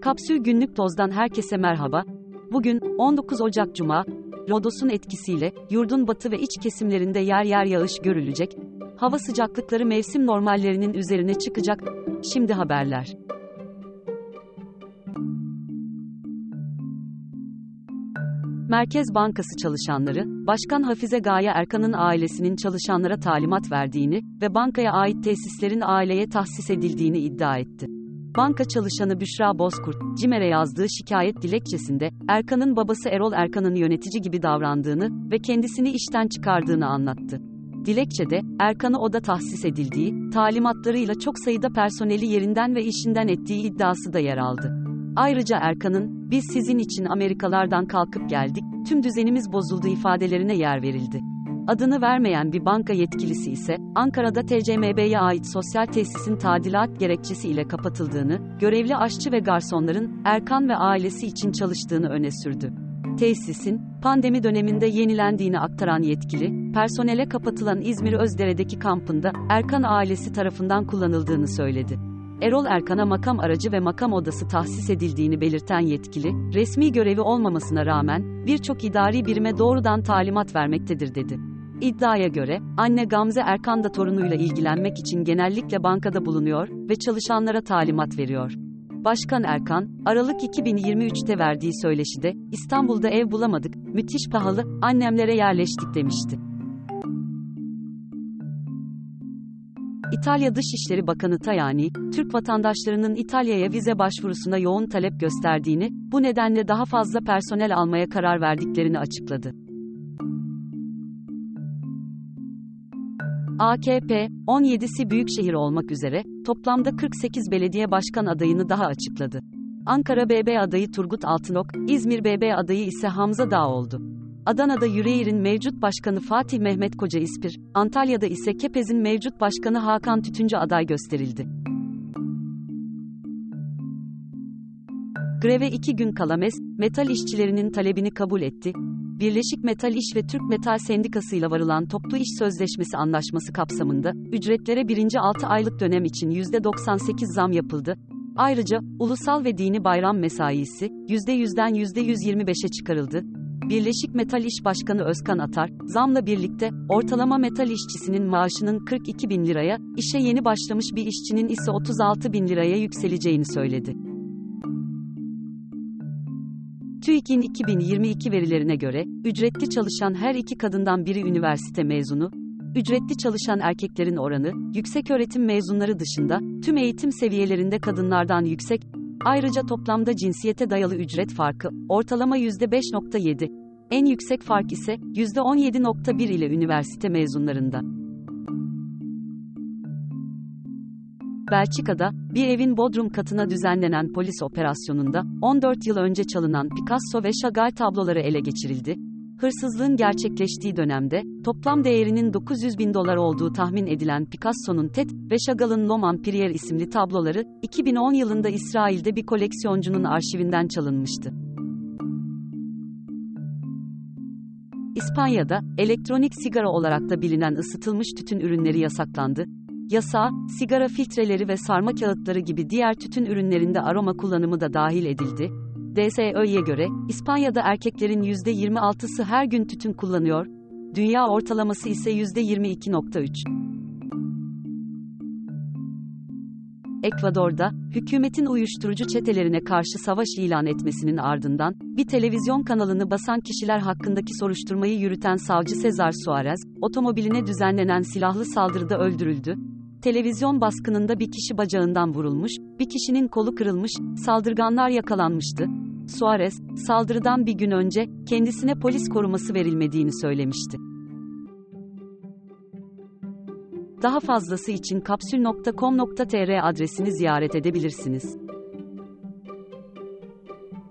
Kapsül Günlük Toz'dan herkese merhaba. Bugün 19 Ocak Cuma. Rodos'un etkisiyle yurdun batı ve iç kesimlerinde yer yer yağış görülecek. Hava sıcaklıkları mevsim normallerinin üzerine çıkacak. Şimdi haberler. Merkez Bankası çalışanları, Başkan Hafize Gaye Erkan'ın ailesinin çalışanlara talimat verdiğini ve bankaya ait tesislerin aileye tahsis edildiğini iddia etti. Banka çalışanı Büşra Bozkurt, CİMER'e yazdığı şikayet dilekçesinde, Erkan'ın babası Erol Erkan'ın yönetici gibi davrandığını ve kendisini işten çıkardığını anlattı. Dilekçede, Erkan'a oda tahsis edildiği, talimatlarıyla çok sayıda personeli yerinden ve işinden ettiği iddiası da yer aldı. Ayrıca Erkan'ın, biz sizin için Amerikalardan kalkıp geldik, tüm düzenimiz bozuldu ifadelerine yer verildi. Adını vermeyen bir banka yetkilisi ise, Ankara'da TCMB'ye ait sosyal tesisin tadilat gerekçesi ile kapatıldığını, görevli aşçı ve garsonların, Erkan ve ailesi için çalıştığını öne sürdü. Tesisin, pandemi döneminde yenilendiğini aktaran yetkili, personele kapatılan İzmir Özdere'deki kampında, Erkan ailesi tarafından kullanıldığını söyledi. Erol Erkan'a makam aracı ve makam odası tahsis edildiğini belirten yetkili, resmi görevi olmamasına rağmen, birçok idari birime doğrudan talimat vermektedir dedi. İddiaya göre, anne Gamze Erkan da torunuyla ilgilenmek için genellikle bankada bulunuyor ve çalışanlara talimat veriyor. Başkan Erkan, Aralık 2023'te verdiği söyleşide, İstanbul'da ev bulamadık, müthiş pahalı, annemlere yerleştik demişti. İtalya Dışişleri Bakanı Tajani, Türk vatandaşlarının İtalya'ya vize başvurusuna yoğun talep gösterdiğini, bu nedenle daha fazla personel almaya karar verdiklerini açıkladı. AKP, 17'si büyükşehir olmak üzere, toplamda 48 belediye başkan adayını daha açıkladı. Ankara BB adayı Turgut Altınok, İzmir BB adayı ise Hamza Dağ oldu. Adana'da Yüreğir'in mevcut başkanı Fatih Mehmet Koca İspir, Antalya'da ise Kepez'in mevcut başkanı Hakan Tütüncü aday gösterildi. Greve iki gün kala MES, metal işçilerinin talebini kabul etti. Birleşik Metal İş ve Türk Metal Sendikası ile varılan toplu iş sözleşmesi anlaşması kapsamında, ücretlere birinci 6 aylık dönem için %98 zam yapıldı. Ayrıca, ulusal ve dini bayram mesaisi, %100'den %125'e çıkarıldı. Birleşik Metal İş Başkanı Özkan Atar, zamla birlikte, ortalama metal işçisinin maaşının 42 bin liraya, işe yeni başlamış bir işçinin ise 36 bin liraya yükseleceğini söyledi. TÜİK'in 2022 verilerine göre, ücretli çalışan her iki kadından biri üniversite mezunu, ücretli çalışan erkeklerin oranı, yükseköğretim mezunları dışında, tüm eğitim seviyelerinde kadınlardan yüksek, ayrıca toplamda cinsiyete dayalı ücret farkı, ortalama %5.7, en yüksek fark ise, %17.1 ile üniversite mezunlarında. Belçika'da, bir evin bodrum katına düzenlenen polis operasyonunda, 14 yıl önce çalınan Picasso ve Chagall tabloları ele geçirildi. Hırsızlığın gerçekleştiği dönemde, toplam değerinin 900 bin dolar olduğu tahmin edilen Picasso'nun Tet ve Chagall'ın L'Homme Prière isimli tabloları, 2010 yılında İsrail'de bir koleksiyoncunun arşivinden çalınmıştı. İspanya'da, elektronik sigara olarak da bilinen ısıtılmış tütün ürünleri yasaklandı. Yasağa, sigara filtreleri ve sarma kağıtları gibi diğer tütün ürünlerinde aroma kullanımı da dahil edildi. DSÖ'ye göre, İspanya'da erkeklerin %26'sı her gün tütün kullanıyor, dünya ortalaması ise %22.3. Ekvador'da, hükümetin uyuşturucu çetelerine karşı savaş ilan etmesinin ardından, bir televizyon kanalını basan kişiler hakkındaki soruşturmayı yürüten savcı Cesar Suarez, otomobiline düzenlenen silahlı saldırıda öldürüldü. Televizyon baskınında bir kişi bacağından vurulmuş, bir kişinin kolu kırılmış, saldırganlar yakalanmıştı. Suarez, saldırıdan bir gün önce, kendisine polis koruması verilmediğini söylemişti. Daha fazlası için kapsül.com.tr adresini ziyaret edebilirsiniz.